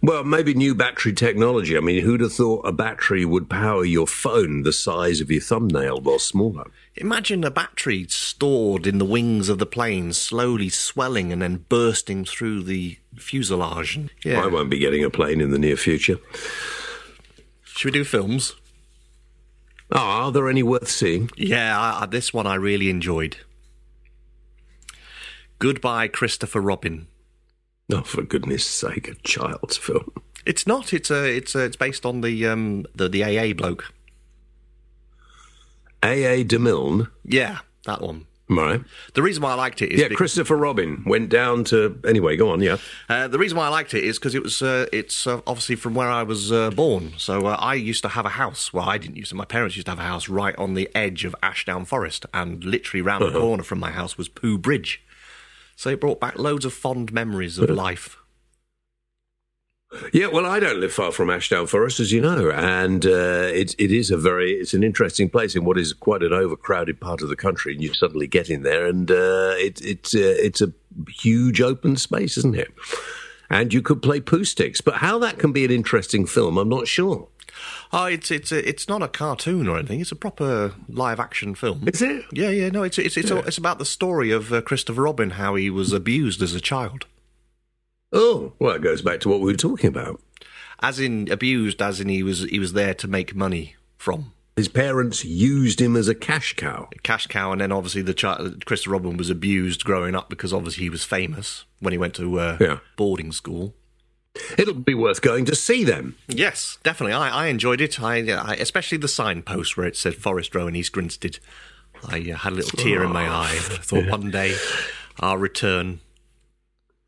Well, maybe new battery technology. I mean, who'd have thought a battery would power your phone the size of your thumbnail or smaller? Imagine a battery stored in the wings of the plane, slowly swelling and then bursting through the fuselage. Yeah. I won't be getting a plane in the near future. Should we do films? Oh, are there any worth seeing? Yeah, I, this one I really enjoyed. Goodbye, Christopher Robin. Oh, for goodness sake, a child's film. It's not. It's a. It's a, It's based on the um the the AA bloke. A.A. de Milne, Yeah, that one. Right? The reason why I liked it is Yeah, Christopher Robin went down to. Anyway, go on, yeah. uh, the reason why I liked it is because it was uh, it's uh, obviously from where I was uh, born. So uh, I used to have a house. Well, I didn't use to. My parents used to have a house right on the edge of Ashdown Forest, and literally round the corner from my house was Pooh Bridge. So it brought back loads of fond memories of life. Yeah, well, I don't live far from Ashdown Forest, as you know, and uh, it, it is a very, it's an interesting place in what is quite an overcrowded part of the country. And you suddenly get in there, and uh, it, it's uh, it's a huge open space, isn't it? And you could play Poohsticks, but how that can be an interesting film, I'm not sure. Oh, it's it's it's not a cartoon or anything. It's a proper live action film. Is it? Yeah, yeah, no, it's it's it's, all, it's about the story of uh, Christopher Robin, how he was abused as a child, Oh, well, it goes back to what we were talking about. as in abused, as in he was he was there to make money from His parents used him as a cash cow. cash cow, and then obviously the child Christopher Robin was abused growing up because obviously he was famous when he went to uh, Yeah. boarding school. It'll be worth going to see them. Yes, definitely. I, I enjoyed it. I, I especially the signpost where it said Forest Row and East Grinstead. I uh, had a little tear in my eye. I thought one day [laughs] I'll return.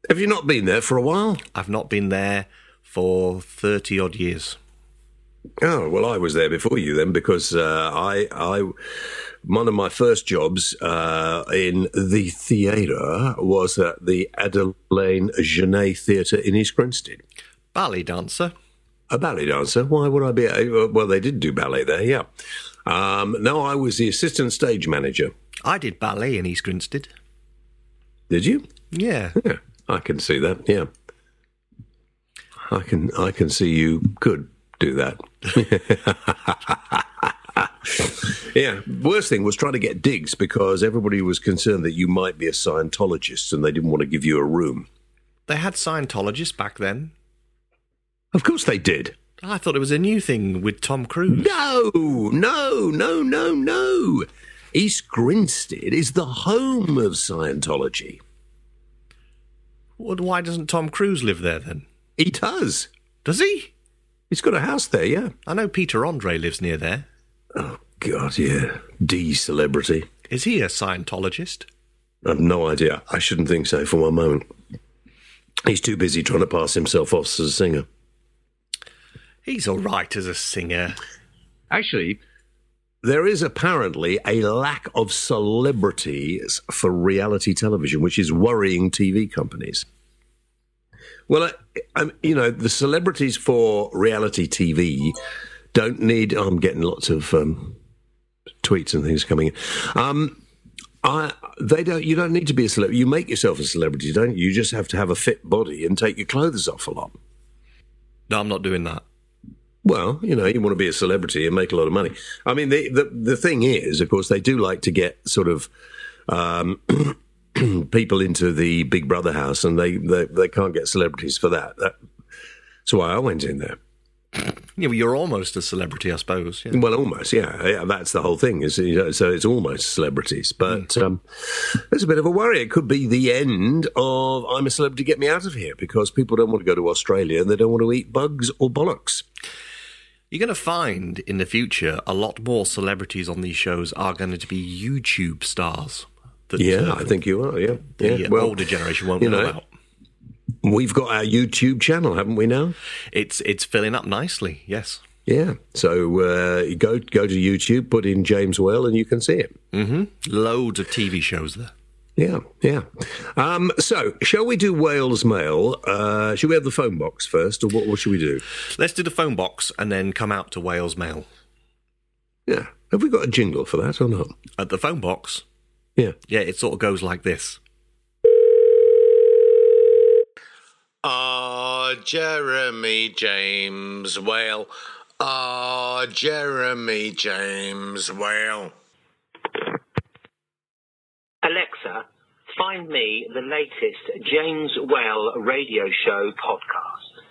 Have you not been there for a while? I've not been there for thirty odd years. Oh well, I was there before you then because uh, I, I, one of my first jobs uh, in the theatre was at the Adeline Genée Theatre in East Grinstead. Ballet dancer. A ballet dancer. Why would I be? uh, Well, they did do ballet there. Yeah. Um, no, I was the assistant stage manager. I did ballet in East Grinstead. Did you? Yeah. Yeah, I can see that. Yeah, I can. I can see you could do that. [laughs] yeah. Worst thing was trying to get digs because everybody was concerned that you might be a Scientologist and they didn't want to give you a room. They had Scientologists back then. Of course they did. I thought it was a new thing with Tom Cruise. No, no, no, no, no. East Grinstead is the home of Scientology. Well, why doesn't Tom Cruise live there then? He does. Does he? He's got a house there, yeah. I know Peter Andre lives near there. Oh, God, yeah. D celebrity. Is he a Scientologist? I've no idea. I shouldn't think so for one moment. He's too busy trying to pass himself off as a singer. He's all right as a singer. Actually, there is apparently a lack of celebrities for reality television, which is worrying TV companies. Well, I, I'm, you know, the celebrities for reality TV don't need. oh, I'm getting lots of um, tweets and things coming in. Um, I, they don't. You don't need to be a celebrity. You make yourself a celebrity, don't you? You just have to have a fit body and take your clothes off a lot. No, I'm not doing that. Well, you know, you want to be a celebrity and make a lot of money. I mean, the the, the thing is, of course, they do like to get sort of um, [clears throat] people into the Big Brother house, and they, they they can't get celebrities for that. that. That's why I went in there. Yeah, well, you're almost a celebrity, I suppose. Yeah. Well, almost, yeah. yeah that's the whole thing. Is you know, so it's almost celebrities, but um, there's a bit of a worry. It could be the end of "I'm a celebrity, get me out of here" because people don't want to go to Australia and they don't want to eat bugs or bollocks. You're going to find in the future a lot more celebrities on these shows are going to be YouTube stars. That, Yeah, uh, I think you are. Yeah, the yeah. uh, older generation won't you know, know, about. We've got our YouTube channel, haven't we now? It's it's filling up nicely. Yes. Yeah. So uh, go go to YouTube, put in James Whale, and you can see it. hmm Loads of TV shows there. Yeah, yeah. Um, so, shall we do Wales Mail? Uh, shall we have the phone box first, or what, what should we do? Let's do the phone box and then come out to Wales Mail. Yeah. Have we got a jingle for that or not? At the phone box, Yeah. yeah, it sort of goes like this. Ah, Jeremy James Whale. Ah, Jeremy James Whale. Alexa, find me the latest James Whale radio show podcast.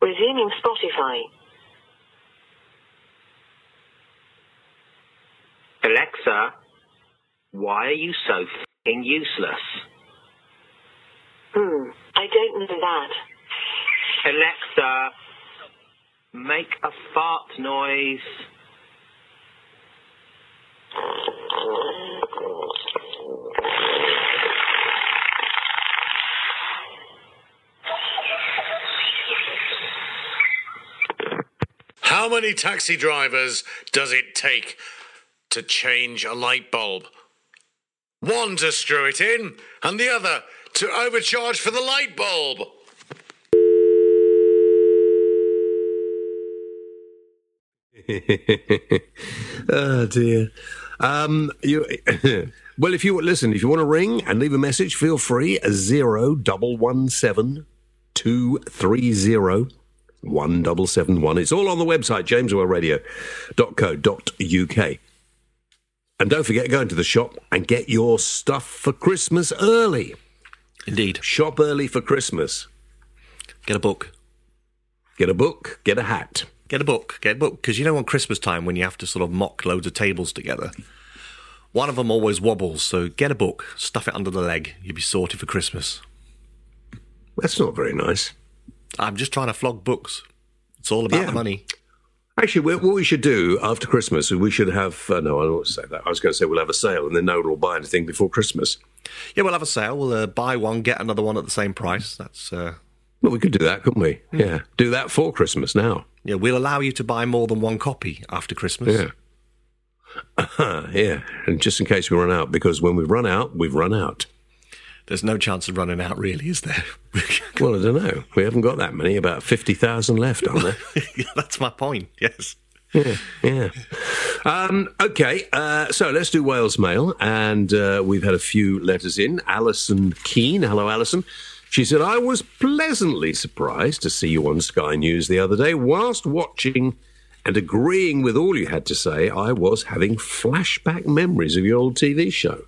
Resuming Spotify. Alexa, why are you so fing useless? Hmm, I don't know that. Alexa, make a fart noise. How many taxi drivers does it take to change a light bulb? One to screw it in, and the other to overcharge for the light bulb. oh [laughs] dear. Um, you, [laughs] well, if you listen, if you want to ring and leave a message, feel free. Zero double one seven two three zero one double seven one. It's all on the website jameswhaleradio.co.uk. And don't forget, go into the shop and get your stuff for Christmas early. Indeed. Shop early for Christmas. Get a book. Get a book, get a hat. Get a book. Get a book. Because you know, on Christmas time, when you have to sort of mock loads of tables together, one of them always wobbles. So get a book, stuff it under the leg. You'll be sorted for Christmas. That's not very nice. I'm just trying to flog books. It's all about Yeah. the money. Actually, what we should do after Christmas is we should have. Uh, no, I don't want to say that. I was going to say we'll have a sale and then no one will buy anything before Christmas. Yeah, we'll have a sale. We'll uh, buy one, get another one at the same price. That's uh, Well, we could do that, couldn't we? Yeah. Do that for Christmas now. Yeah. We'll allow you to buy more than one copy after Christmas. Yeah. [coughs] yeah. And just in case we run out, because when we've run out, we've run out. There's no chance of running out, really, is there? [laughs] Well, I don't know. We haven't got that many. About 50,000 left, aren't there? [laughs] yeah, that's my point. Yes. Yeah, yeah. Um, okay, uh, so let's do Wales Mail. And uh, we've had a few letters in. Alison Keane. Hello, Alison. She said, I was pleasantly surprised to see you on Sky News the other day. Whilst watching and agreeing with all you had to say, I was having flashback memories of your old TV show.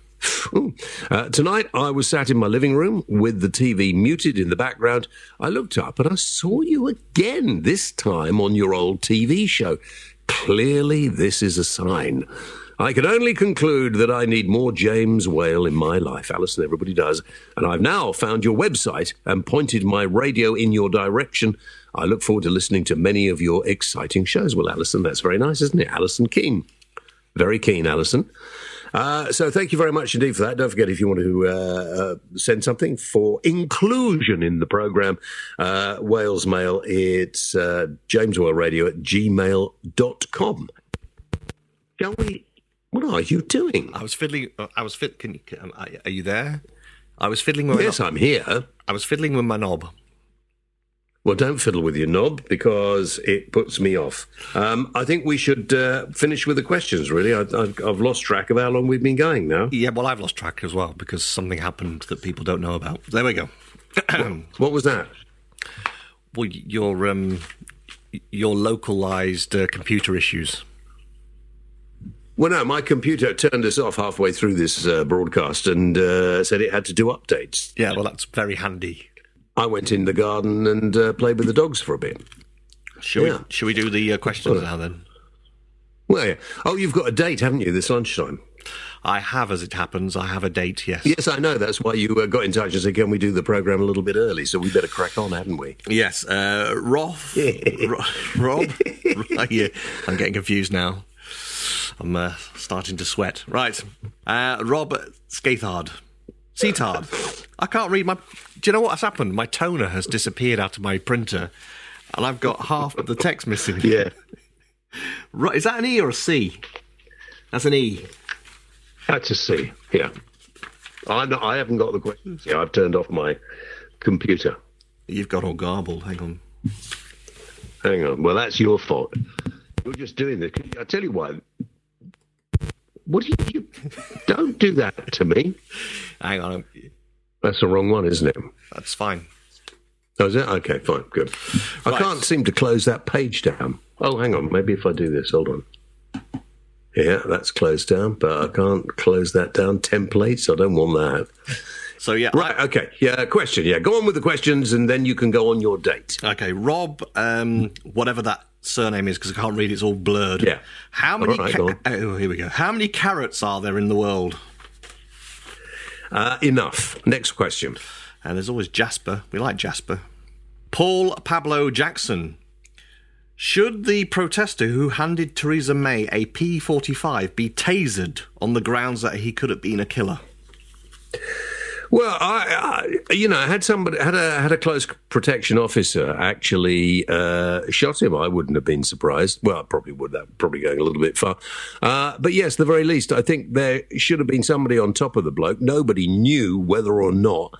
Uh, tonight, I was sat in my living room with the TV muted in the background. I looked up and I saw you again, this time on your old TV show. Clearly, this is a sign. I can only conclude that I need more James Whale in my life. Alison, everybody does. And I've now found your website and pointed my radio in your direction. I look forward to listening to many of your exciting shows. Well, Alison, that's very nice, isn't it? Alison Keane. Very keen, Alison. Uh, so thank you very much indeed for that. Don't forget if you want to uh, uh, send something for inclusion in the programme, uh, Wales Mail, it's uh, jameswhaleradio at gmail.com. Shall we? What are you doing? I was fiddling. I was fit. Can you? Can, are are you there? I was fiddling with. Yes, my, I'm here. I was fiddling with my knob. Well, don't fiddle with your knob because it puts me off. Um, I think we should uh, finish with the questions, really. I, I've, I've lost track of how long we've been going now. Yeah, well, I've lost track as well because something happened that people don't know about. There we go. What was that? well, your um, your localized uh, computer issues. Well, no, my computer turned us off halfway through this uh, broadcast and uh, said it had to do updates. Yeah, well, that's very handy. I went in the garden and uh, played with the dogs for a bit. Should, Yeah. we? Shall we do the uh, questions now then? Well, yeah. Oh, you've got a date, haven't you, this lunchtime? I have, as it happens, I have a date. Yes. Yes, I know. That's why you uh, got in touch and said, can we do the programme a little bit early? So we better crack on, hadn't we? Yes, uh, Rob. [laughs] Ro- Rob. [laughs] yeah, I'm getting confused now. I'm uh, starting to sweat. Right, uh, Rob Scathard. Seatard. I can't read my. Do you know what has happened? My toner has disappeared out of my printer, and I've got half of the text missing. Yeah. [laughs] Right, is that an E or a C? That's an E. That's a C. Yeah. I'm not, I haven't got the questions. Yeah, I've turned off my computer. You've got all garbled. Hang on. Hang on. Well, that's your fault. You're just doing this. I tell you what. What do you, you don't do that to me? Hang on. That's the wrong one, isn't it? That's fine. Oh, is it? Okay, fine, good. I can't seem to close that page down. Oh, hang on. Maybe if I do this, hold on. Yeah, that's closed down, but I can't close that down. Templates, I don't want that. So yeah. Right, okay. Yeah, question. Yeah, go on with the questions and then you can go on your date. Okay, Rob, um, whatever that surname is, because I can't read. It's all blurred. Yeah. How many? Right, ca- oh, here we go. How many carrots are there in the world? Uh, enough. Next question. And there's always Jasper. We like Jasper. Paul Pablo Jackson. Should the protester who handed Theresa May a P45 be tasered on the grounds that he could have been a killer? Well, I, I you know, had somebody had a had a close protection officer actually uh, shot him, I wouldn't have been surprised. Well, I probably would. That probably going a little bit far. Uh, but yes, the very least, I think there should have been somebody on top of the bloke. Nobody knew whether or not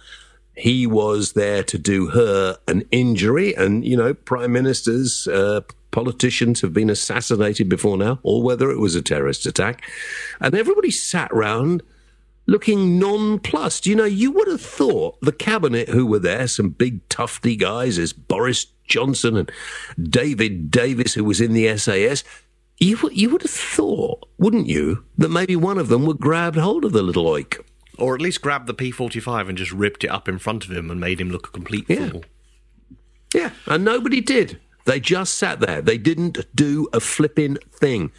he was there to do her an injury. And you know, prime ministers. Uh, Politicians have been assassinated before now, or whether it was a terrorist attack. And everybody sat round looking nonplussed. You know, you would have thought the cabinet who were there, some big tufty guys, as Boris Johnson and David Davis, who was in the SAS. You, would- you would have thought, wouldn't you, that maybe one of them would grab hold of the little oik. Or at least grabbed the P45 and just ripped it up in front of him and made him look a complete Yeah. fool. Yeah, and nobody did. They just sat there. They didn't do a flipping thing.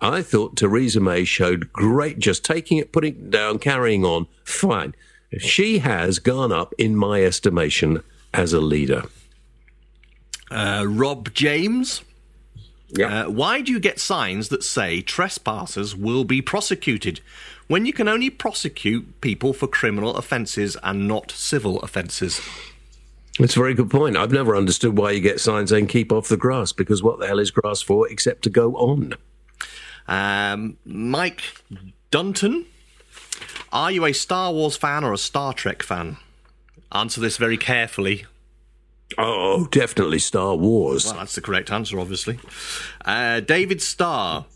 I thought Theresa May showed great, just taking it, putting it down, carrying on. Fine. She has gone up, in my estimation, as a leader. Uh, Rob James. Yeah. Uh, why do you get signs that say trespassers will be prosecuted when you can only prosecute people for criminal offences and not civil offences? That's a very good point. I've never understood why you get signs saying keep off the grass, because what the hell is grass for except to go on? Um, Mike Dunton. Are you a Star Wars fan or a Star Trek fan? Answer this very carefully. Oh, definitely Star Wars. Well, that's the correct answer, obviously. Uh, David Starr,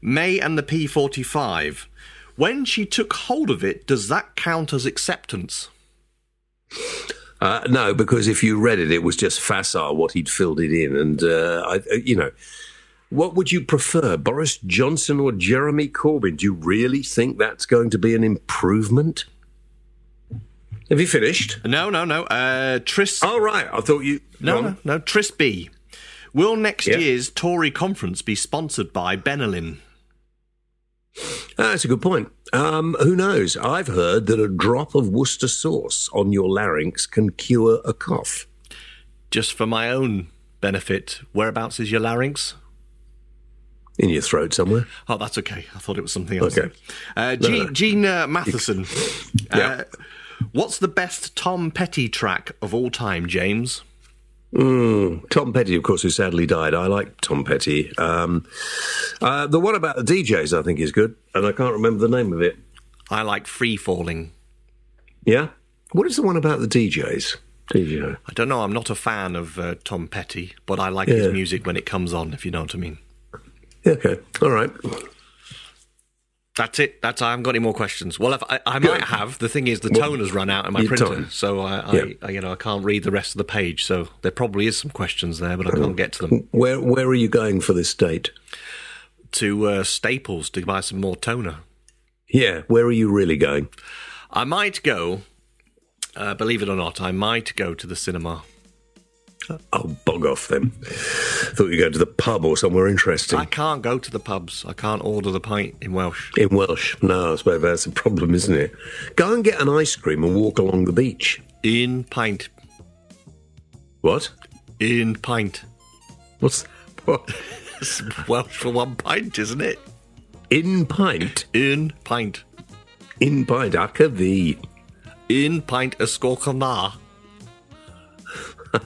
May and the P45. When she took hold of it, does that count as acceptance? Uh, no, because if you read it, it was just facile what he'd filled it in. And, uh, I, you know, what would you prefer, Boris Johnson or Jeremy Corbyn? Do you really think that's going to be an improvement? Have you finished? No, no, no. Uh, Tris. Oh, right. I thought you. no, no, no. Tris B. Will next Yeah. year's Tory conference be sponsored by Benylin? Ah, That's a good point. Um, who knows? I've heard that a drop of Worcester sauce on your larynx can cure a cough. Just for my own benefit, whereabouts is your larynx? In your throat somewhere. Oh, that's okay. I thought it was something else. Okay. Uh, No, Gene, no. Gene uh, Matheson. Yeah. uh, what's the best Tom Petty track of all time, James? Mm, Tom Petty, of course, who sadly died. I like Tom Petty. Um, uh, the one about the DJs, I think, is good, and I can't remember the name of it. I like Free Falling. Yeah? What is the one about the DJs? DJ. I don't know. I'm not a fan of uh, Tom Petty, but I like Yeah. his music when it comes on. If you know what I mean. Okay. All right. That's it. That's I haven't got any more questions. Well, if I, I might have. The thing is, the Well, tone has run out in my your printer, time. so I, I, Yeah. I, you know, I can't read the rest of the page. So there probably is some questions there, but I can't get to them. Where Where are you going for this date? To uh, Staples to buy some more toner. Yeah, where are you really going? I might go. Uh, believe it or not, I might go to the cinema. Oh, bog off then. Thought you'd go to the pub or somewhere interesting. I can't go to the pubs. I can't order the pint in Welsh. In Welsh. No, I suppose that's a problem, isn't it? Go and get an ice cream and walk along the beach. In pint. What? In pint. What's what? [laughs] It's Welsh for one pint, isn't it? In pint? In pint. In pint, acca the. In pint a scorcana. [laughs]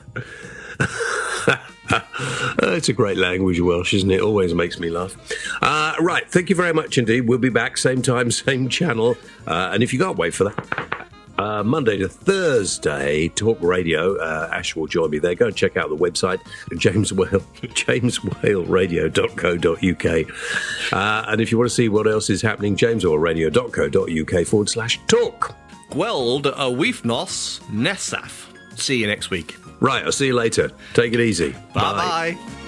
It's a great language, Welsh, isn't it? Always makes me laugh. Uh, right. Thank you very much indeed. We'll be back same time, [laughs] same channel. Uh, and if you can't wait for that, uh, Monday to Thursday, Talk Radio. Uh, Ash will join me there. Go and check out the website, James Whale, [laughs] jameswhaleradio.co.uk. Uh, and if you want to see what else is happening, jameswhaleradio.co.uk forward slash talk. Gweld a weefnos nesaf. See you next week. Right, I'll see you later. Take it easy. Bye bye.